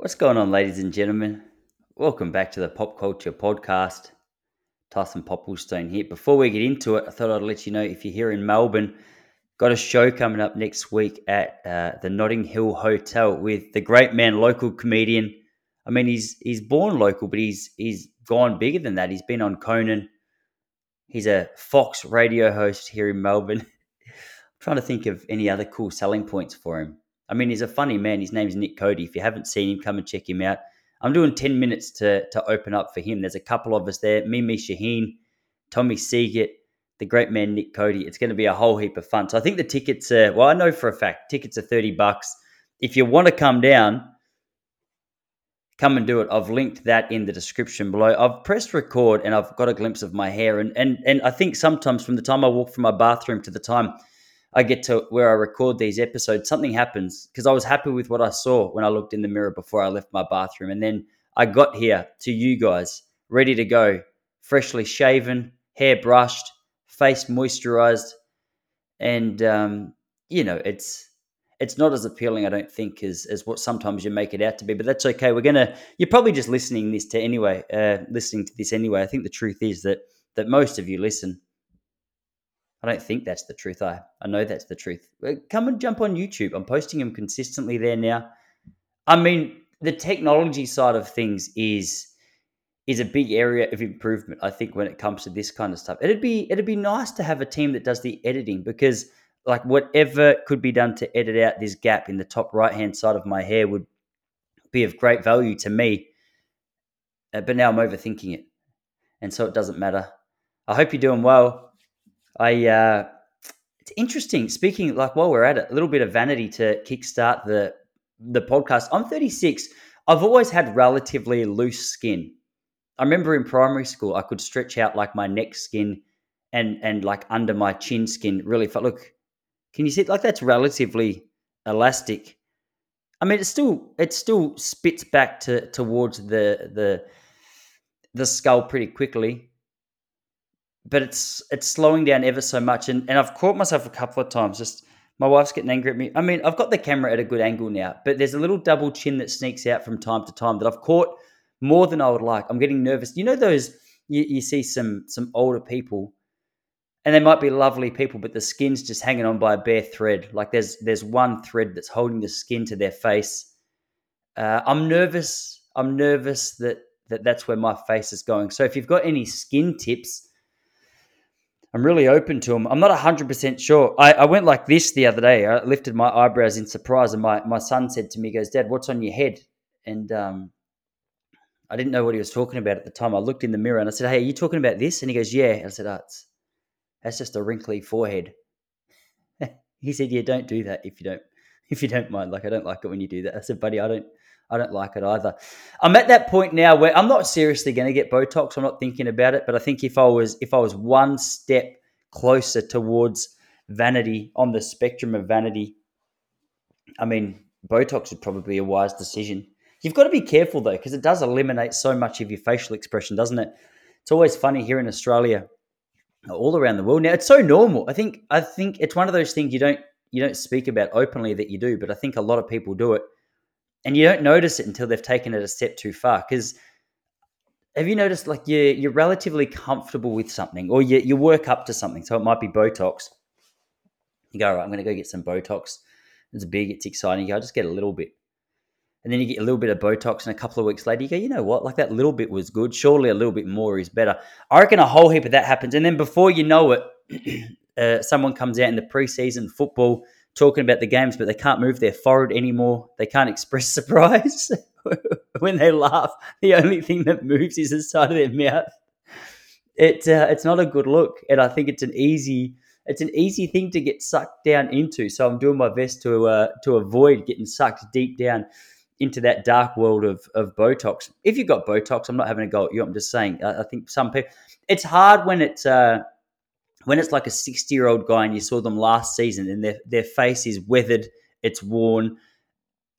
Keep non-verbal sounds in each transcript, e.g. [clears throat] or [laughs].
What's going on, ladies and gentlemen? Welcome back to the Pop Culture Podcast. Tyson Popplestone here. Before we get into it, I thought I'd let you know if you're here in Melbourne, got a show coming up next week at uh, the Notting Hill Hotel with the great man, local comedian. I mean, he's he's born local, but he's he's gone bigger than that. He's been on Conan. He's a Fox radio host here in Melbourne. [laughs] I'm trying to think of any other cool selling points for him. I mean, he's a funny man. His name's Nick Cody. If you haven't seen him, come and check him out. I'm doing 10 minutes to, to open up for him. There's a couple of us there Mimi Shaheen, Tommy Seagate, the great man Nick Cody. It's going to be a whole heap of fun. So I think the tickets are, well, I know for a fact, tickets are 30 bucks. If you want to come down, come and do it. I've linked that in the description below. I've pressed record and I've got a glimpse of my hair. And, and, and I think sometimes from the time I walk from my bathroom to the time I get to where I record these episodes, something happens because I was happy with what I saw when I looked in the mirror before I left my bathroom. And then I got here to you guys, ready to go, freshly shaven, hair brushed, face moisturized. And, um, you know, it's. It's not as appealing, I don't think, as, as what sometimes you make it out to be. But that's okay. We're gonna. You're probably just listening this to anyway. Uh, listening to this anyway. I think the truth is that that most of you listen I don't think that's the truth. I, I know that's the truth. Come and jump on YouTube. I'm posting them consistently there now. I mean, the technology side of things is is a big area of improvement. I think when it comes to this kind of stuff, it'd be it'd be nice to have a team that does the editing because like whatever could be done to edit out this gap in the top right hand side of my hair would be of great value to me. Uh, but now I'm overthinking it, and so it doesn't matter. I hope you're doing well. I uh, it's interesting. Speaking like while we're at it, a little bit of vanity to kickstart the the podcast. I'm 36. I've always had relatively loose skin. I remember in primary school, I could stretch out like my neck skin and and like under my chin skin really felt. Look, can you see? Like that's relatively elastic. I mean, it still it still spits back to towards the the the skull pretty quickly but it's it's slowing down ever so much. And and I've caught myself a couple of times. Just my wife's getting angry at me. I mean, I've got the camera at a good angle now, but there's a little double chin that sneaks out from time to time that I've caught more than I would like. I'm getting nervous. You know those you, you see some some older people and they might be lovely people, but the skin's just hanging on by a bare thread. Like there's there's one thread that's holding the skin to their face. Uh, I'm nervous. I'm nervous that, that that's where my face is going. So if you've got any skin tips, I'm really open to them. I'm not 100% sure. I, I went like this the other day. I lifted my eyebrows in surprise, and my, my son said to me, goes, Dad, what's on your head? And um, I didn't know what he was talking about at the time. I looked in the mirror and I said, Hey, are you talking about this? And he goes, Yeah. And I said, oh, That's just a wrinkly forehead. [laughs] he said, Yeah, don't do that if you don't if you don't mind. Like I don't like it when you do that. I said, Buddy, I don't I don't like it either. I'm at that point now where I'm not seriously going to get Botox. I'm not thinking about it, but I think if I was if I was one step closer towards vanity on the spectrum of vanity, I mean, Botox would probably be a wise decision. You've got to be careful though, because it does eliminate so much of your facial expression, doesn't it? It's always funny here in Australia, all around the world now. It's so normal. I think I think it's one of those things you don't you don't speak about openly that you do, but I think a lot of people do it and you don't notice it until they've taken it a step too far. Because have you noticed, like you're you're relatively comfortable with something, or you you work up to something. So it might be Botox. You go, right, I'm going to go get some Botox. It's big, it's exciting. You go, just get a little bit. And then you get a little bit of Botox, and a couple of weeks later, you go, you know what? Like that little bit was good. Surely a little bit more is better. I reckon a whole heap of that happens. And then before you know it, [clears throat] uh, someone comes out in the preseason football talking about the games, but they can't move their forehead anymore. They can't express [laughs] surprise when they laugh. The only thing that moves is the side of their mouth. It uh, it's not a good look, and I think it's an easy it's an easy thing to get sucked down into. So I'm doing my best to uh, to avoid getting sucked deep down into that dark world of of Botox. If you've got Botox, I'm not having a go at you. I'm just saying. I, I think some people. It's hard when it's. Uh, when it's like a 60 year old guy and you saw them last season and their, their face is weathered, it's worn,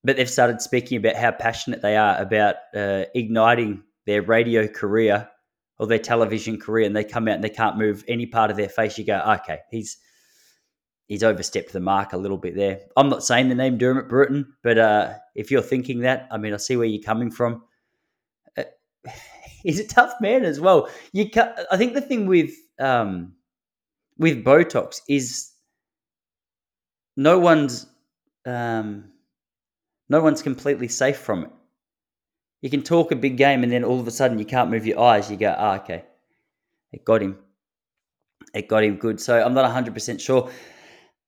but they've started speaking about how passionate they are about uh, igniting their radio career or their television career and they come out and they can't move any part of their face, you go, okay, he's he's overstepped the mark a little bit there. I'm not saying the name Dermot Brereton, but uh, if you're thinking that, I mean, I see where you're coming from. Uh, [sighs] he's a tough man as well. You, I think the thing with um, with Botox is no one's um, no one's completely safe from it. You can talk a big game, and then all of a sudden you can't move your eyes. You go, ah, okay, it got him. It got him good. So I'm not 100% sure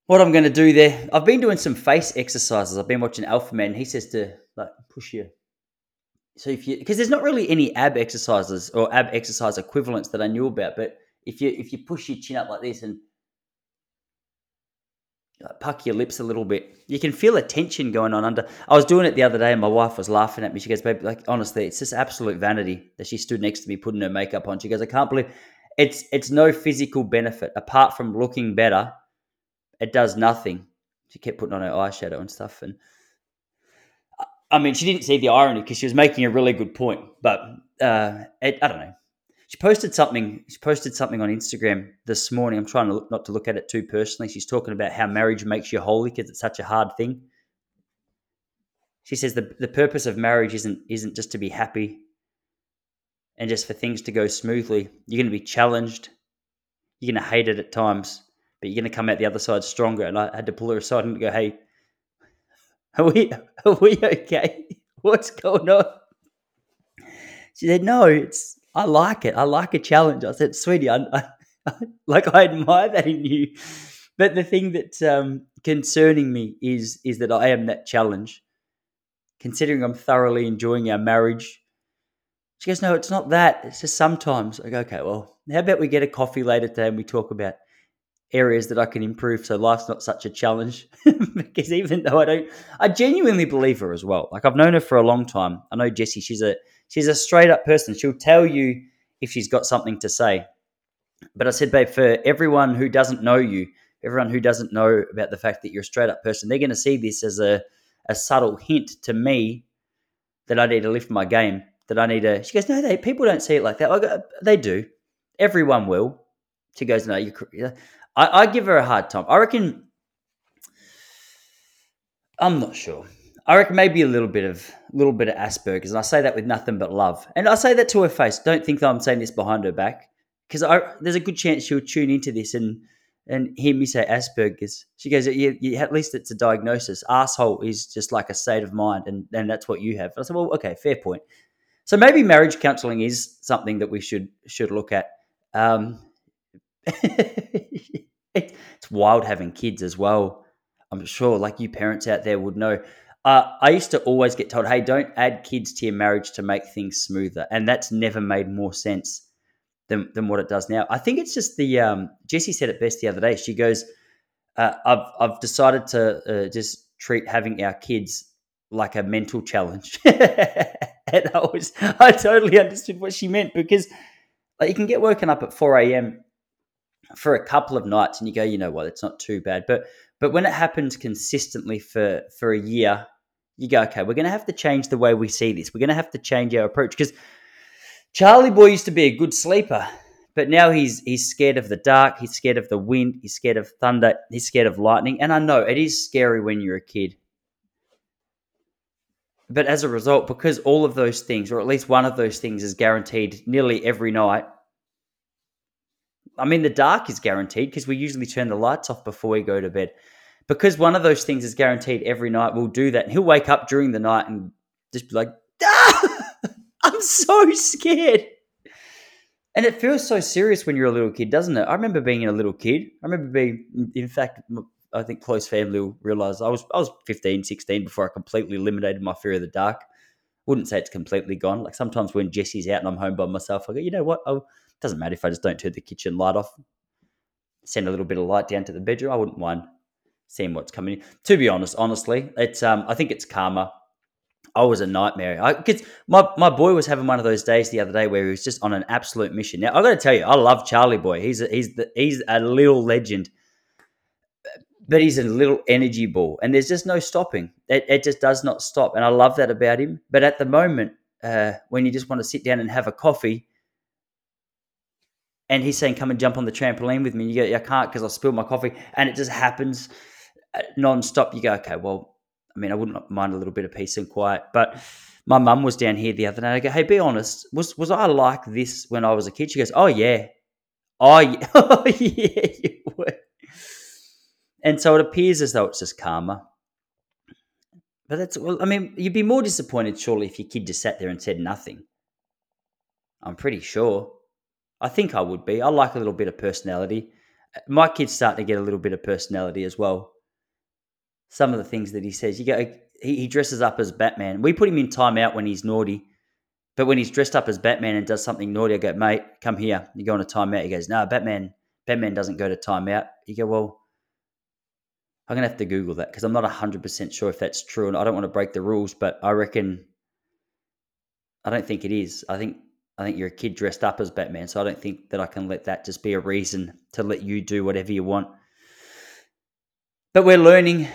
what I'm going to do there. I've been doing some face exercises. I've been watching Alpha Man. He says to like push you. So if you because there's not really any ab exercises or ab exercise equivalents that I knew about, but if you if you push your chin up like this and puck your lips a little bit, you can feel a tension going on under. I was doing it the other day, and my wife was laughing at me. She goes, "Babe, like honestly, it's just absolute vanity that she stood next to me putting her makeup on." She goes, "I can't believe it's it's no physical benefit apart from looking better. It does nothing." She kept putting on her eyeshadow and stuff, and I mean, she didn't see the irony because she was making a really good point. But uh, it, I don't know. She posted something. She posted something on Instagram this morning. I'm trying to look, not to look at it too personally. She's talking about how marriage makes you holy because it's such a hard thing. She says the the purpose of marriage isn't isn't just to be happy and just for things to go smoothly. You're going to be challenged. You're going to hate it at times, but you're going to come out the other side stronger. And I had to pull her aside and go, "Hey, [laughs] are we are we okay? [laughs] What's going on?" She said, "No, it's I like it. I like a challenge. I said, sweetie, I, I, [laughs] like I admire that in you. But the thing that's um, concerning me is is that I am that challenge. Considering I'm thoroughly enjoying our marriage. She goes, no, it's not that. It's just sometimes. I go, okay, well, how about we get a coffee later today and we talk about areas that I can improve so life's not such a challenge. [laughs] because even though I don't, I genuinely believe her as well. Like I've known her for a long time. I know Jessie. She's a she's a straight up person. She'll tell you if she's got something to say. But I said, babe, for everyone who doesn't know you, everyone who doesn't know about the fact that you're a straight up person, they're going to see this as a, a subtle hint to me that I need to lift my game. That I need to. She goes, no, they people don't see it like that. Go, they do. Everyone will. She goes, no, you. I, I give her a hard time. I reckon. I'm not sure. I reckon maybe a little bit of a little bit of Asperger's, and I say that with nothing but love. And I say that to her face. Don't think that I'm saying this behind her back, because there's a good chance she'll tune into this and and hear me say Asperger's. She goes, yeah, yeah, at least it's a diagnosis. Asshole is just like a state of mind, and and that's what you have. I said, well, okay, fair point. So maybe marriage counselling is something that we should should look at. Um, [laughs] it's wild having kids as well. I'm sure, like you parents out there would know. Uh, I used to always get told, hey, don't add kids to your marriage to make things smoother. And that's never made more sense than, than what it does now. I think it's just the, um, Jessie said it best the other day. She goes, uh, I've, I've decided to uh, just treat having our kids like a mental challenge. [laughs] and I was, I totally understood what she meant because like, you can get woken up at 4 a.m. for a couple of nights and you go, you know what, it's not too bad. But, but when it happens consistently for, for a year, you go, okay, we're going to have to change the way we see this. We're going to have to change our approach because Charlie Boy used to be a good sleeper, but now he's he's scared of the dark. He's scared of the wind. He's scared of thunder. He's scared of lightning. And I know it is scary when you're a kid. But as a result, because all of those things, or at least one of those things, is guaranteed nearly every night. I mean, the dark is guaranteed because we usually turn the lights off before we go to bed because one of those things is guaranteed every night, we'll do that. And he'll wake up during the night and just be like, ah, [laughs] I'm so scared. And it feels so serious when you're a little kid, doesn't it? I remember being a little kid. I remember being, in fact, I think close family will realize I was I was 15, 16 before I completely eliminated my fear of the dark. Wouldn't say it's completely gone. Like sometimes when Jesse's out and I'm home by myself, I go, you know what? It doesn't matter if I just don't turn the kitchen light off. Send a little bit of light down to the bedroom. I wouldn't mind seeing what's coming. To be honest, honestly, it's um, I think it's karma. I was a nightmare. I cause my my boy was having one of those days the other day where he was just on an absolute mission. Now I got to tell you, I love Charlie Boy. He's a, he's the, he's a little legend, but he's a little energy ball, and there's just no stopping. It, it just does not stop, and I love that about him. But at the moment, uh, when you just want to sit down and have a coffee, and he's saying, "Come and jump on the trampoline with me." And you go, "I can't because I spilled my coffee," and it just happens uh, non-stop. You go, "Okay, well, I mean, I wouldn't mind a little bit of peace and quiet." But my mum was down here the other day. I go, "Hey, be honest. Was was I like this when I was a kid?" She goes, "Oh yeah, oh yeah, [laughs] oh yeah, you were." And so it appears as though it's just karma. But that's well, I mean, you'd be more disappointed surely if your kid just sat there and said nothing. I'm pretty sure. I think I would be. I like a little bit of personality. My kid's starting to get a little bit of personality as well. Some of the things that he says, you go, he, he dresses up as Batman. We put him in timeout when he's naughty, but when he's dressed up as Batman and does something naughty, I go, mate, come here. You go on a timeout. He goes, no, Batman, Batman doesn't go to timeout. You go, well, I'm gonna have to Google that because I'm not hundred percent sure if that's true, and I don't want to break the rules, but I reckon I don't think it is. I think I think you're a kid dressed up as Batman, so I don't think that I can let that just be a reason to let you do whatever you want. But we're learning.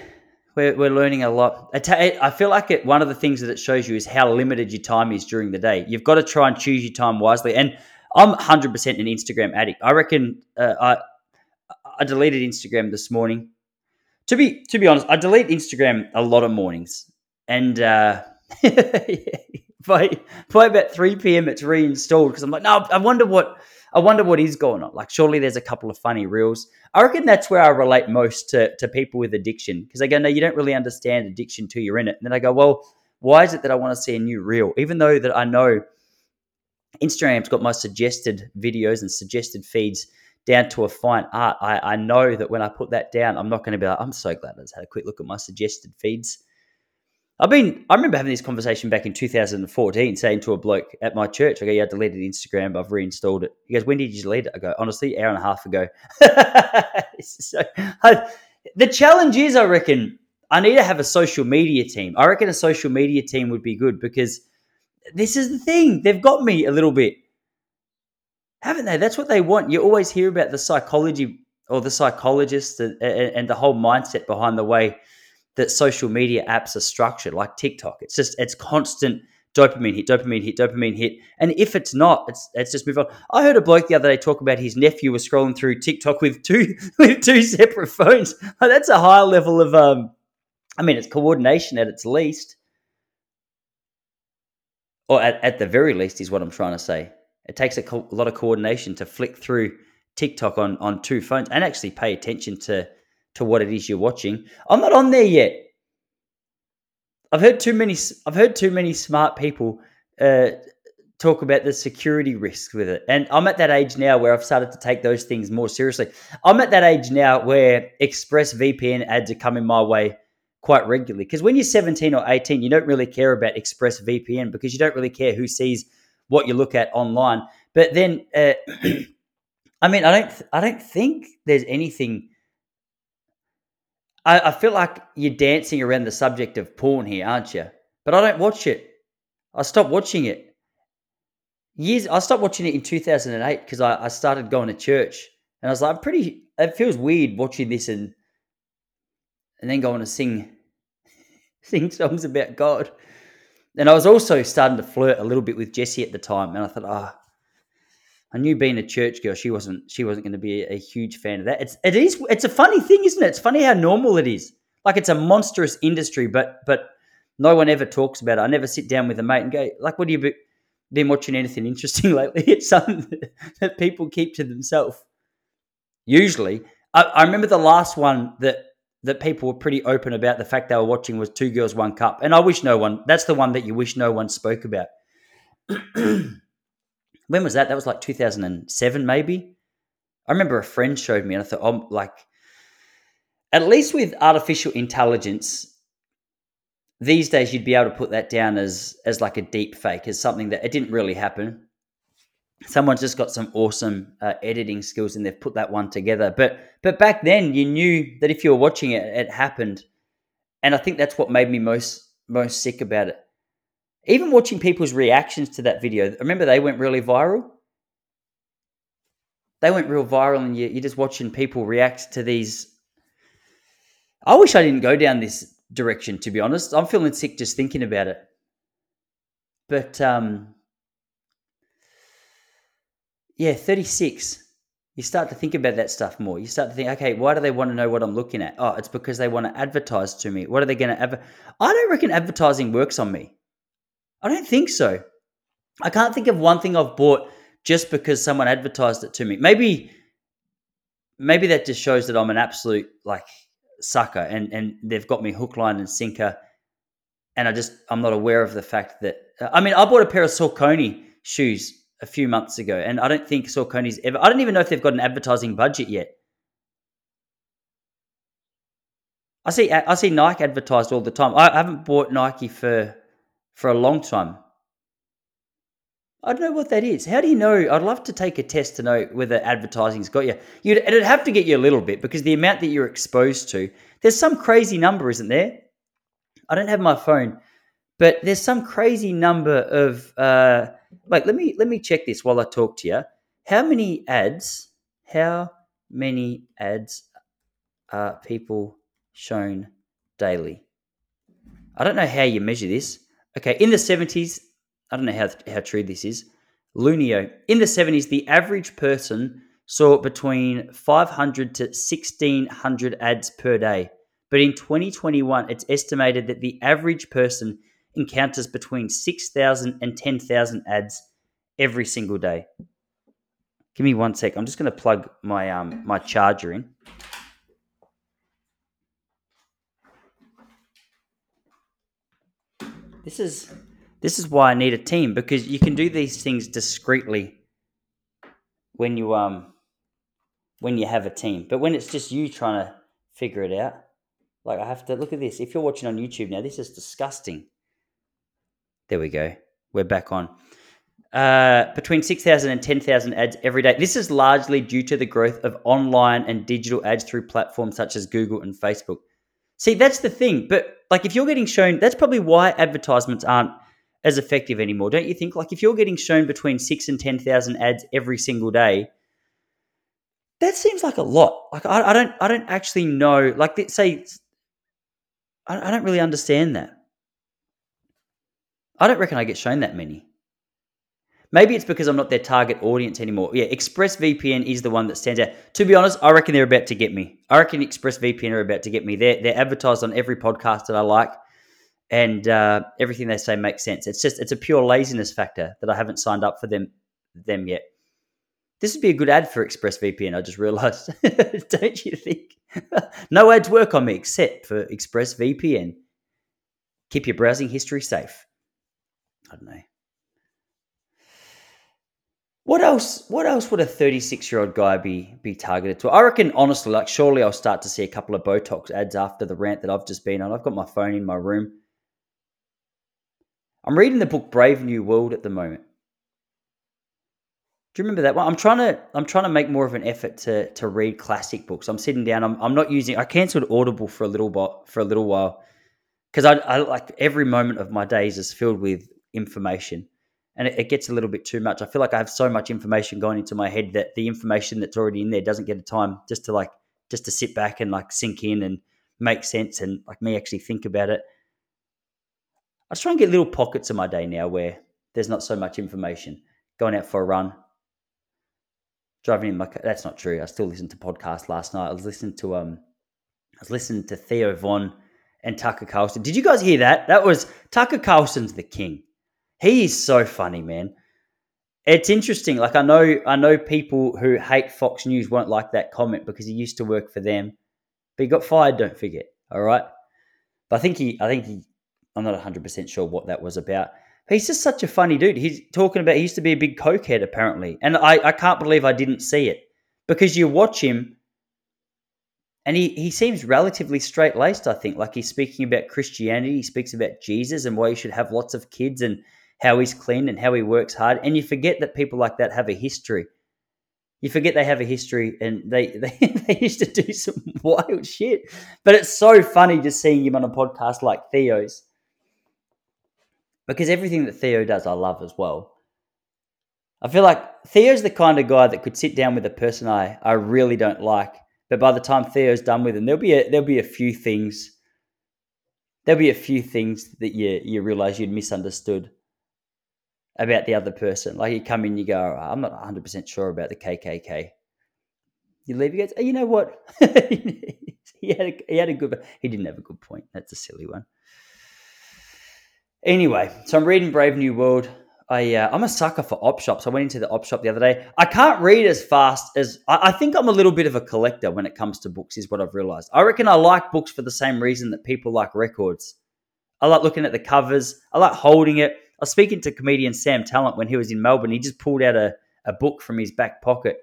We're, we're learning a lot. I feel like it, one of the things that it shows you is how limited your time is during the day. You've got to try and choose your time wisely. And I'm 100% an Instagram addict. I reckon uh, I I deleted Instagram this morning. To be to be honest, I delete Instagram a lot of mornings, and uh, [laughs] by by about three p.m. it's reinstalled because I'm like, no, I wonder what I wonder what is going on. Like, surely there's a couple of funny reels. I reckon that's where I relate most to to people with addiction because they go, no, you don't really understand addiction till you're in it. And then I go, well, why is it that I want to see a new reel, even though that I know Instagram's got my suggested videos and suggested feeds down to a fine art. I, I know that when I put that down, I'm not going to be like, I'm so glad I just had a quick look at my suggested feeds I've been, I remember having this conversation back in 2014 saying to a bloke at my church, I go, yeah, I deleted Instagram, but I've reinstalled it. He goes, when did you delete it? I go, honestly, hour and a half ago. [laughs] so, I, the challenge is, I reckon, I need to have a social media team. I reckon a social media team would be good because this is the thing. They've got me a little bit, haven't they? That's what they want. You always hear about the psychology or the psychologist and, and the whole mindset behind the way that social media apps are structured, like TikTok. It's just it's constant dopamine hit, dopamine hit, dopamine hit. And if it's not, it's it's just move on. I heard a bloke the other day talk about his nephew was scrolling through TikTok with two [laughs] with two separate phones. [laughs] That's a high level of um I mean it's coordination at its least. Or at, at the very least is what I'm trying to say. It takes a, co- a lot of coordination to flick through TikTok on on two phones and actually pay attention to to what it is you're watching. I'm not on there yet. I've heard too many. I've heard too many smart people uh, talk about the security risks with it, and I'm at that age now where I've started to take those things more seriously. I'm at that age now where Express VPN ads are coming my way quite regularly. Because when you're 17 or 18, you don't really care about Express VPN because you don't really care who sees what you look at online. But then, uh, [clears throat] I mean, I don't. I don't think there's anything I, I feel like you're dancing around the subject of porn here, aren't you? But I don't watch it. I stopped watching it. Years I stopped watching it in 2008 because I, I started going to church and I was like, I'm pretty. It feels weird watching this and and then going to sing [laughs] sing songs about God. And I was also starting to flirt a little bit with Jesse at the time, and I thought, ah, oh, I knew being a church girl, she wasn't she wasn't going to be a, huge fan of that. It's it is it's a funny thing, isn't it? It's funny how normal it is. Like it's a monstrous industry, but but no one ever talks about it. I never sit down with a mate and go like, "What have you be, been watching anything interesting [laughs] lately?" It's something [laughs] that people keep to themselves. Usually, I, I remember the last one that that people were pretty open about the fact they were watching was Two Girls One Cup, and I wish no one. That's the one that you wish no one spoke about. [clears throat] when was that? That was like 2007, maybe. I remember a friend showed me, and I thought, oh, like, at least with artificial intelligence, these days you'd be able to put that down as as like a deep fake, as something that it didn't really happen. Someone's just got some awesome uh, editing skills, and they've put that one together. But but back then, you knew that if you were watching it, it happened, and I think that's what made me most most sick about it even watching people's reactions to that video, remember they went really viral? They went real viral, and you're just watching people react to these. I wish I didn't go down this direction, to be honest. I'm feeling sick just thinking about it. But um, yeah, 36, you start to think about that stuff more. You start to think, okay, why do they want to know what I'm looking at? Oh, it's because they want to advertise to me. What are they going to adver? I don't reckon advertising works on me. I don't think so. I can't think of one thing I've bought just because someone advertised it to me. Maybe, maybe that just shows that I'm an absolute like sucker, and and they've got me hook, line, and sinker, and I just I'm not aware of the fact that uh, I mean I bought a pair of Saucony shoes a few months ago, and I don't think Saucony's ever. I don't even know if they've got an advertising budget yet. I see I see Nike advertised all the time. I haven't bought Nike for for a long time. I don't know what that is. How do you know? I'd love to take a test to know whether advertising's got you. You'd, it'd have to get you a little bit because the amount that you're exposed to, there's some crazy number, isn't there? I don't have my phone, but there's some crazy number of uh, let me let me check this while I talk to you. How many ads? How many ads are people shown daily? I don't know how you measure this. Okay, in the 70s, I don't know how, how true this is. Lunio, in the 70s, the average person saw between 500 to 1600 ads per day. But in 2021, it's estimated that the average person encounters between 6,000 and 10,000 ads every single day. Give me one sec. I'm just going to plug my um my charger in. This is this is why I need a team because you can do these things discreetly when you um when you have a team. But when it's just you trying to figure it out, like I have to look at this. If you're watching on YouTube now, this is disgusting. There we go. We're back on. Uh, between 6,000 and 10,000 ads every day. This is largely due to the growth of online and digital ads through platforms such as Google and Facebook. See, that's the thing. But like, if you're getting shown, that's probably why advertisements aren't as effective anymore, don't you think? Like, if you're getting shown between six and 10,000 ads every single day, that seems like a lot. Like, I, I don't, I don't actually know. Like, say, I, I don't really understand that. I don't reckon I get shown that many. Maybe it's because I'm not their target audience anymore. Yeah, ExpressVPN is the one that stands out. To be honest, I reckon they're about to get me. I reckon ExpressVPN are about to get me. They're, they're advertised on every podcast that I like, and uh, everything they say makes sense. It's just it's a pure laziness factor that I haven't signed up for them them yet. This would be a good ad for ExpressVPN. I just realized, [laughs] don't you think? [laughs] no ads work on me except for ExpressVPN. Keep your browsing history safe. I don't know. What else? What else would a 36 year old guy be be targeted to? I reckon, honestly, like surely I'll start to see a couple of Botox ads after the rant that I've just been on. I've got my phone in my room. I'm reading the book Brave New World at the moment. Do you remember that one? I'm trying to I'm trying to make more of an effort to to read classic books. I'm sitting down. I'm, I'm not using. I cancelled Audible for a little while for a little while because I, I like every moment of my days is filled with information and it, it, gets a little bit too much. I feel like I have so much information going into my head that the information that's already in there doesn't get a time just to like just to sit back and like sink in and make sense and like me actually think about it. I just try and get little pockets of my day now where there's not so much information. Going out for a run, driving in my car. That's not true. I still listened to podcasts last night. I was listening to um, I was listening to Theo Von and Tucker Carlson. Did you guys hear that? That was Tucker Carlson's the king. He is so funny, man. It's interesting. Like I know, I know people who hate Fox News won't like that comment because he used to work for them, but he got fired. Don't forget. All right. But I think he, I think he, I'm not 100 percent sure what that was about. He's just such a funny dude. He's talking about he used to be a big cokehead apparently, and I, I can't believe I didn't see it because you watch him and he, he seems relatively straight laced, I think. Like he's speaking about Christianity, he speaks about Jesus and why you should have lots of kids and how he's clean and how he works hard. And you forget that people like that have a history. You forget they have a history and they, [laughs] they, they used to do some [laughs] wild shit. But it's so funny just seeing him on a podcast like Theo's. Because everything that Theo does, I love as well. I feel like Theo's the kind of guy that could sit down with a person I, I really don't like. But by the time Theo's done with him, there'll be a, there'll be a few things there'll be a few things that you you realize you'd misunderstood about the other person. Like you come in, you go, oh, I'm not 100 percent sure about the KKK. You leave, you go, oh, you know what? [laughs] he had a, he had a good, he didn't have a good point. That's a silly one. Anyway, so I'm reading Brave New World. I uh, I'm a sucker for op shops. I went into the op shop the other day. I can't read as fast as I, I, think. I'm a little bit of a collector when it comes to books. Is what I've realized. I reckon I like books for the same reason that people like records. I like looking at the covers. I like holding it. I was speaking to comedian Sam Tallent when he was in Melbourne. He just pulled out a, a book from his back pocket,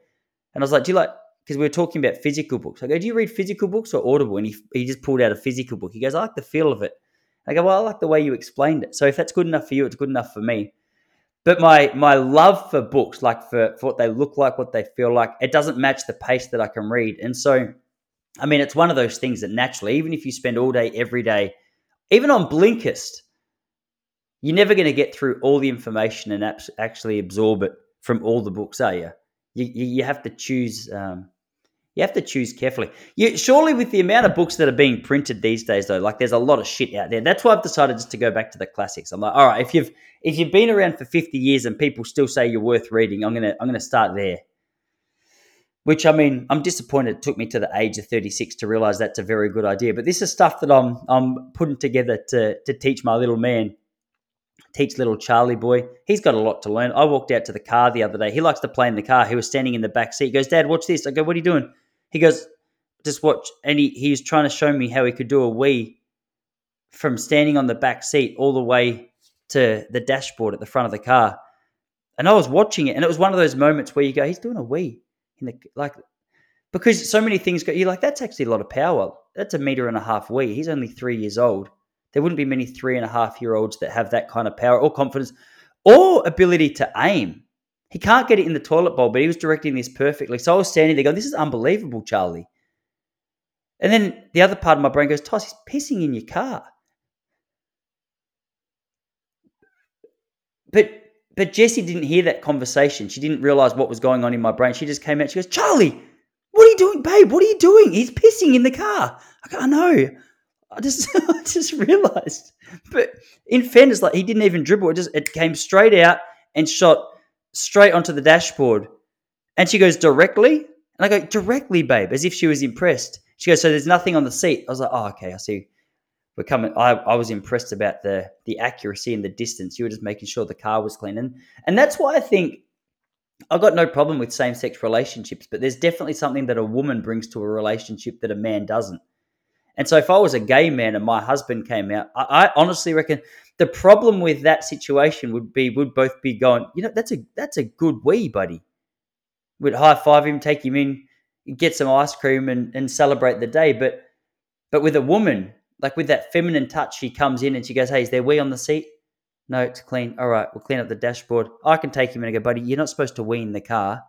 and I was like, "Do you like?" Because we were talking about physical books. I go, "Do you read physical books or Audible?" And he he just pulled out a physical book. He goes, "I like the feel of it." I go, "Well, I like the way you explained it. So if that's good enough for you, it's good enough for me." But my my love for books, like for, for what they look like, what they feel like, it doesn't match the pace that I can read. And so, I mean, it's one of those things that naturally, even if you spend all day, every day, even on Blinkist, you're never going to get through all the information and actually absorb it from all the books, are you? You, you have to choose um, you have to choose carefully. You, surely, with the amount of books that are being printed these days, though, like there's a lot of shit out there. That's why I've decided just to go back to the classics. I'm like, all right, if you've if you've been around for 50 years and people still say you're worth reading, I'm gonna I'm gonna start there. Which I mean, I'm disappointed. It took me to the age of 36 to realize that's a very good idea. But this is stuff that I'm I'm putting together to to teach my little man teach little Charlie boy. He's got a lot to learn. I walked out to the car the other day. He likes to play in the car. He was standing in the back seat. He goes, Dad, watch this. I go, What are you doing? He goes, just watch. And he, he was trying to show me how he could do a wee from standing on the back seat all the way to the dashboard at the front of the car. And I was watching it, and it was one of those moments where you go, he's doing a wee in the like because so many things go. You're like, that's actually a lot of power. That's a meter and a half wee. He's only three years old. There wouldn't be many three and a half year olds that have that kind of power or confidence or ability to aim. He can't get it in the toilet bowl, but he was directing this perfectly. So I was standing there going, This is unbelievable, Charlie. And then the other part of my brain goes, Toss, he's pissing in your car. But but Jessie didn't hear that conversation. She didn't realize what was going on in my brain. She just came out. She goes, Charlie, what are you doing, babe? What are you doing? He's pissing in the car. I go, I know. I just [laughs] I just realized. But in fairness, like he didn't even dribble. It just it came straight out and shot straight onto the dashboard. And she goes, directly? And I go, directly, babe, as if she was impressed. She goes, so there's nothing on the seat. I was like, oh, okay, I see. We're coming. I, I was impressed about the the accuracy and the distance. You were just making sure the car was clean. And, and that's why I think I've got no problem with same sex relationships, but there's definitely something that a woman brings to a relationship that a man doesn't. And so if I was a gay man and my husband came out, I, I honestly reckon the problem with that situation would be would both be going, you know, that's a that's a good wee, buddy. Would high five him, take him in, get some ice cream and, and celebrate the day. But but with a woman, like with that feminine touch, she comes in and she goes, Hey, is there wee on the seat? No, it's clean. All right, we'll clean up the dashboard. I can take him in and go, buddy, you're not supposed to wee in the car.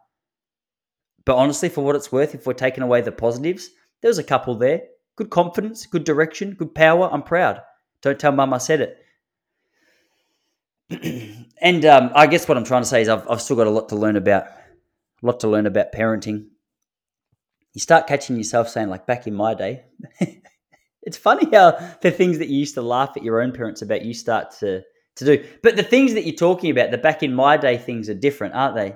But honestly, for what it's worth, if we're taking away the positives, there was a couple there. Good confidence, good direction, good power. I'm proud. Don't tell mum I said it. [clears throat] and um, I guess what I'm trying to say is I've, I've still got a lot to learn about, a lot to learn about parenting. You start catching yourself saying, like back in my day, [laughs] it's funny how the things that you used to laugh at your own parents about, you start to to do. But the things that you're talking about, the back in my day things are different, aren't they?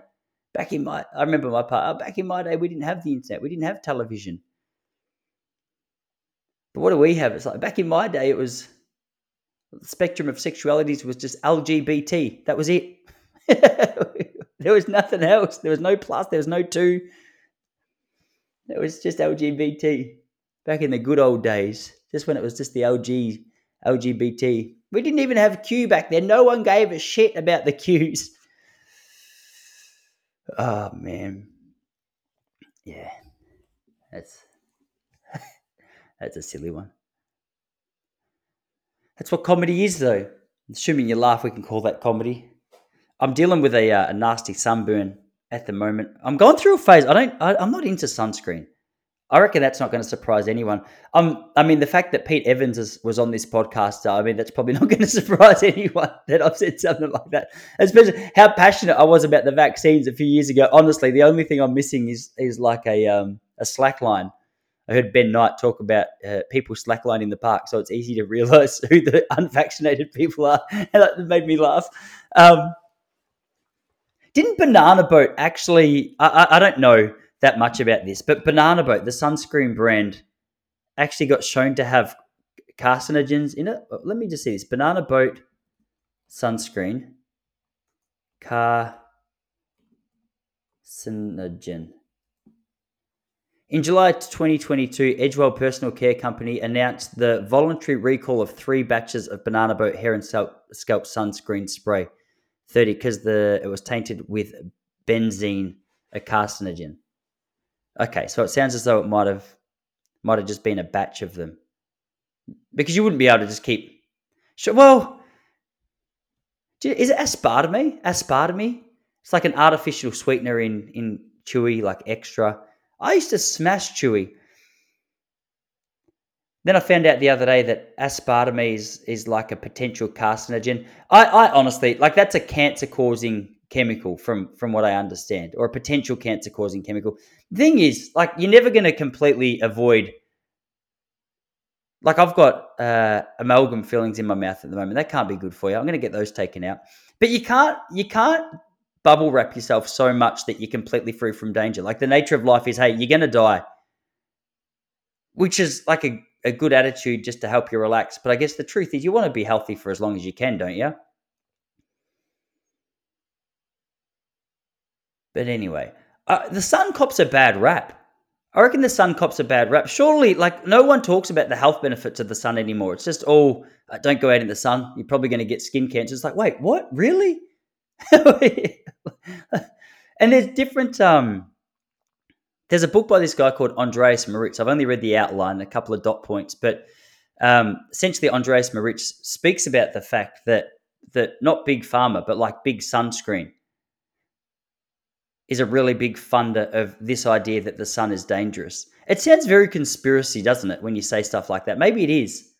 Back in my, I remember my part. Oh, back in my day, we didn't have the internet, we didn't have television. But what do we have? It's like back in my day, it was the spectrum of sexualities was just LGBT. That was it. [laughs] there was nothing else. There was no plus. There was no two. It was just LGBT. Back in the good old days, just when it was just the LG, LGBT. We didn't even have Q back then. No one gave a shit about the Qs. Oh man, yeah, that's that's a silly one. That's what comedy is, though. Assuming you laugh, we can call that comedy. I'm dealing with a, uh, a nasty sunburn at the moment. I'm going through a phase. I don't. I, am not into sunscreen. I reckon that's not going to surprise anyone. Um, I mean, the fact that Pete Evans is, was on this podcast, uh, I mean, that's probably [laughs] not going to surprise [laughs] anyone that I've said something like that. Especially how passionate I was about the vaccines a few years ago. Honestly, the only thing I'm missing is is like a um, a slack line I heard Ben Knight talk about uh, people slacklining the park, so it's easy to realise [laughs] who the unvaccinated people are, and [laughs] that made me laugh. Um, Didn't Banana Boat actually? I, I, I don't know that much about this, but Banana Boat, the sunscreen brand, actually got shown to have carcinogens in it. Let me just see this Banana Boat sunscreen carcinogen. In July 2022, Edgewell Personal Care Company announced the voluntary recall of three batches of Banana Boat hair and scalp, sunscreen spray, 30, because the it was tainted with benzene, a carcinogen. Okay, so it sounds as though it might have might have just been a batch of them, because you wouldn't be able to just keep. Well, is it aspartame? Aspartame? It's like an artificial sweetener in in chewy, like extra I used to smash Chewy. Then I found out the other day that aspartame is, is like a potential carcinogen. I, I honestly, like that's a cancer causing chemical from, from what I understand, or a potential cancer causing chemical. The thing is, like, you're never going to completely avoid. Like, I've got uh, amalgam fillings in my mouth at the moment. That can't be good for you. I'm going to get those taken out. But you can't, you can't bubble wrap yourself so much that you're completely free from danger. Like the nature of life is, hey, you're going to die, which is like a, a good attitude just to help you relax. But I guess the truth is, you want to be healthy for as long as you can, don't you? But anyway, uh, the sun cops a bad rap. I reckon the sun cops a bad rap. Surely, like, no one talks about the health benefits of the sun anymore. It's just, oh, uh, don't go out in the sun. You're probably going to get skin cancer. It's like, wait, what? Really? [laughs] [laughs] and there's different. Um, there's a book by this guy called Andreas Moritz. I've only read the outline, a couple of dot points, but um, essentially, Andreas Moritz speaks about the fact that that not big pharma, but like big sunscreen, is a really big funder of this idea that the sun is dangerous. It sounds very conspiracy, doesn't it, when you say stuff like that? Maybe it is.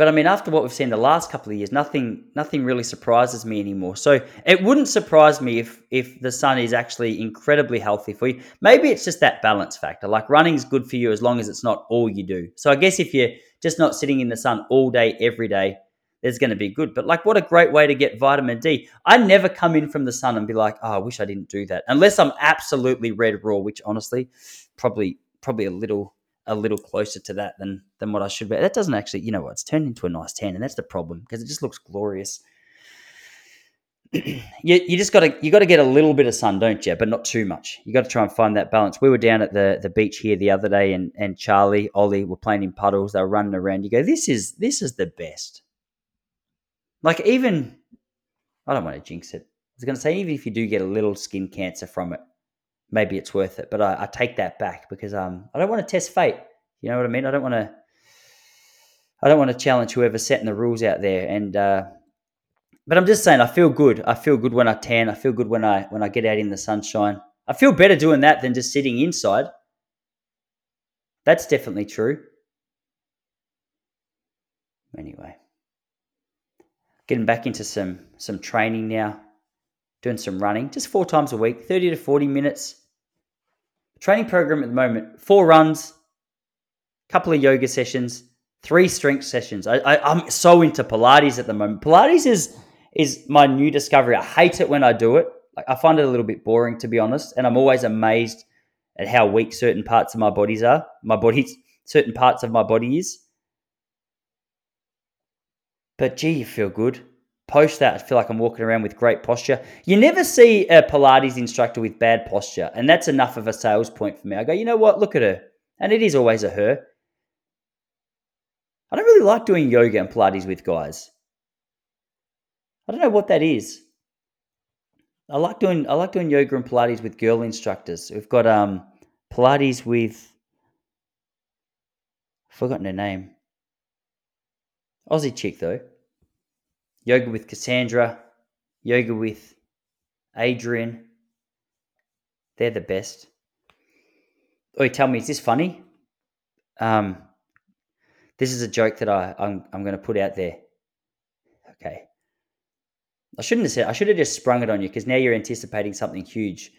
But I mean, after what we've seen the last couple of years, nothing nothing really surprises me anymore. So it wouldn't surprise me if if the sun is actually incredibly healthy for you. Maybe it's just that balance factor. Like running's good for you as long as it's not all you do. So I guess if you're just not sitting in the sun all day every day, there's going to be good. But like, what a great way to get vitamin D. I never come in from the sun and be like, oh, I wish I didn't do that, unless I'm absolutely red raw, which honestly, probably probably a little a little closer to that than than what I should be. That doesn't actually, you know what? It's turned into a nice tan, and that's the problem because it just looks glorious. [clears throat] you, you just got to you got to get a little bit of sun, don't you? But not too much. You got to try and find that balance. We were down at the the beach here the other day, and and Charlie, Ollie were playing in puddles. They were running around. You go, this is this is the best. Like even, I don't want to jinx it. I was going to say even if you do get a little skin cancer from it, maybe it's worth it. But I, I take that back because um, I don't want to test fate. You know what I mean? I don't want to. I don't want to challenge whoever's setting the rules out there. And uh, but I'm just saying, I feel good. I feel good when I tan. I feel good when I when I get out in the sunshine. I feel better doing that than just sitting inside. That's definitely true. Anyway, getting back into some some training now, doing some running, just four times a week, thirty to forty minutes training program at the moment four runs, couple of yoga sessions, three strength sessions. I, I, I'm so into Pilates at the moment. Pilates is is my new discovery. I hate it when I do it. Like I find it a little bit boring to be honest, and I'm always amazed at how weak certain parts of my bodies are. My body's certain parts of my body is. But gee, you feel good post that, I feel like I'm walking around with great posture. You never see a Pilates instructor with bad posture, and that's enough of a sales point for me. I go, you know what? Look at her. And it is always a her. I don't really like doing yoga and Pilates with guys. I don't know what that is. I like doing I like doing yoga and Pilates with girl instructors. We've got um Pilates with I've forgotten her name. Aussie chick though yoga with Cassandra, yoga with Adriene. They're the best. Oh, tell me, is this funny? Um, this is a joke that I, I'm, I'm going to put out there. Okay. I shouldn't have said, I should have just sprung it on you because now you're anticipating something huge.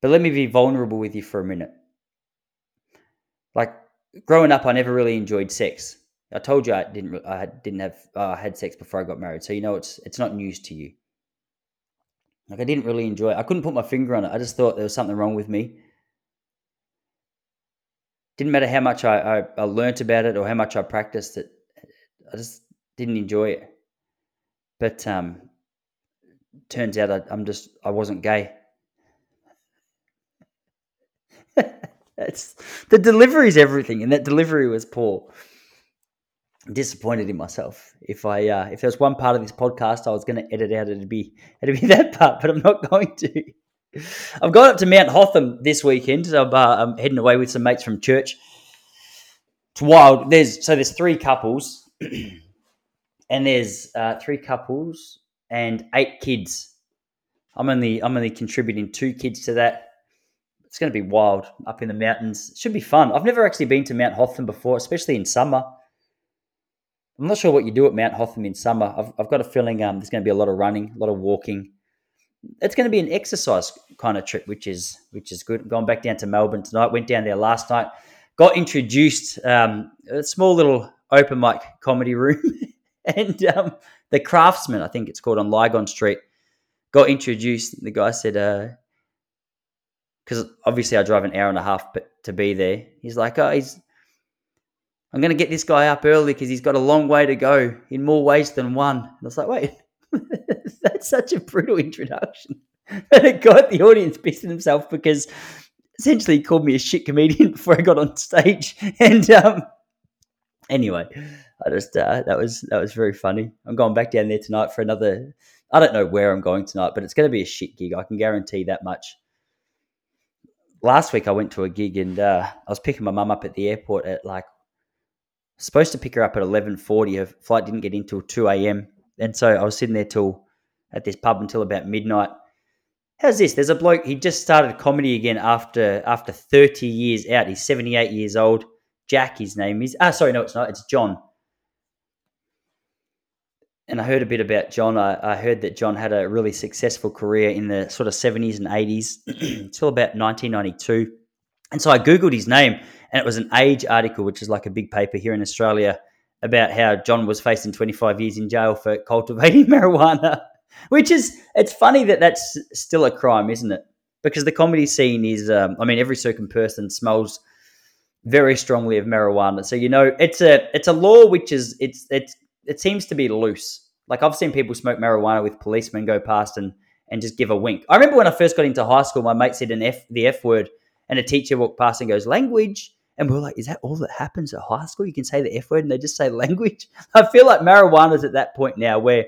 But let me be vulnerable with you for a minute. Like growing up, I never really enjoyed sex. I told you I didn't. I didn't have. Uh, had sex before I got married, so you know it's it's not news to you. Like I didn't really enjoy it. I couldn't put my finger on it. I just thought there was something wrong with me. Didn't matter how much I, I, I learnt about it or how much I practiced it. I just didn't enjoy it. But um, turns out I, I'm just I wasn't gay. [laughs] That's the delivery is everything, and that delivery was poor. Disappointed in myself. If I uh, if there was one part of this podcast I was going to edit out, it'd be it'd be [laughs] that part, but I'm not going to. I've gone up to Mount Hotham this weekend. I'm, uh, I'm heading away with some mates from church. It's wild. There's so there's three couples, [clears throat] and there's uh, three couples and eight kids. I'm only I'm only contributing two kids to that it's going to be wild up in the mountains. It should be fun. I've never actually been to Mount Hotham before, especially in summer. I'm not sure what you do at Mount Hotham in summer. I've, I've got a feeling um, there's going to be a lot of running, a lot of walking. It's going to be an exercise kind of trip, which is which is good. Going back down to Melbourne tonight. Went down there last night. Got introduced um, a small little open mic comedy room, [laughs] and um, the Craftsman, I think it's called on Lygon Street. Got introduced. The guy said, uh, because obviously I drive an hour and a half to be there. He's like, oh, he's. I'm going to get this guy up early because he's got a long way to go in more ways than one. And I was like, wait, [laughs] that's such a brutal introduction. [laughs] And it got the audience pissing themselves because essentially he called me a shit comedian [laughs] before I got on stage. And um, anyway, I just uh, that was that was very funny. I'm going back down there tonight for another. I don't know where I'm going tonight, but it's going to be a shit gig. I can guarantee that much last week I went to a gig and uh, I was picking my mum up at the airport at like supposed to pick her up at eleven forty. Her flight didn't get in till two a.m. and so I was sitting there till at this pub until about midnight. How's this? There's a bloke. He just started comedy again after after thirty years out. He's seventy eight years old. Jack, his name is. Ah, sorry, no, it's not. It's John and I heard a bit about John. I, I, heard that John had a really successful career in the sort of 70s and 80s until [clears throat] about 1992. And so I Googled his name, and it was an Age article, which is like a big paper here in Australia, about how John was facing 25 years in jail for cultivating [laughs] marijuana. Which is, it's funny that that's still a crime, isn't it? Because the comedy scene is, um, I mean, every certain person smells very strongly of marijuana. So you know, it's a it's a law which is it's it's it seems to be loose. Like I've seen people smoke marijuana with policemen go past and and just give a wink. I remember when I first got into high school, my mate said an F the F word, and a teacher walked past and goes language. And we are like, is that all that happens at high school? You can say the F word and they just say [laughs] language. I feel like marijuana's at that point now where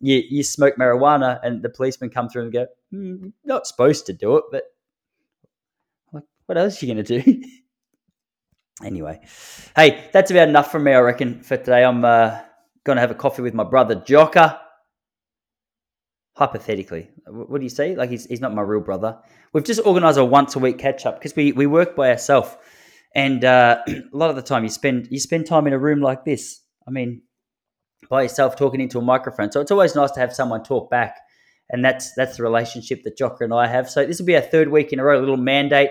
you, you smoke marijuana and the policemen come through and go, mm, not supposed to do it, but like, what else are you going to do? [laughs] anyway, hey, that's about enough from me, I reckon, for today. I'm uh, going to have a coffee with my brother Jocker. Hypothetically, what do you say? Like he's, he's not my real brother. We've just organised a once a week catch up because we, we work by ourselves, and uh, [clears throat] a lot of the time you spend you spend time in a room like this. I mean, by yourself talking into a microphone. So it's always nice to have someone talk back, and that's that's the relationship that Jocker and I have. So this will be our third week in a row. A little mandate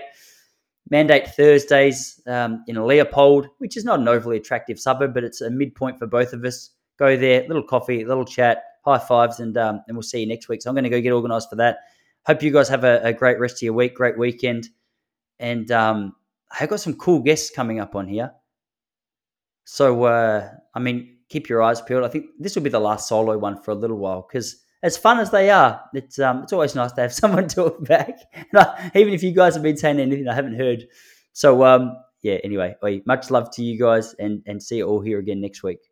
mandate Thursdays um, in Leopold, which is not an overly attractive suburb, but it's a midpoint for both of us go there, little coffee, little chat, high fives, and um, and we'll see you next week. So I'm going to go get organised for that. Hope you guys have a, a, great rest of your week, great weekend, and um, I've got some cool guests coming up on here. So uh, I mean, keep your eyes peeled. I think this will be the last solo one for a little while because as fun as they are, it's um, it's always nice to have [laughs] someone talk back. I, even if you guys have been saying anything I haven't heard. So um, yeah. Anyway, much love to you guys, and and see you all here again next week.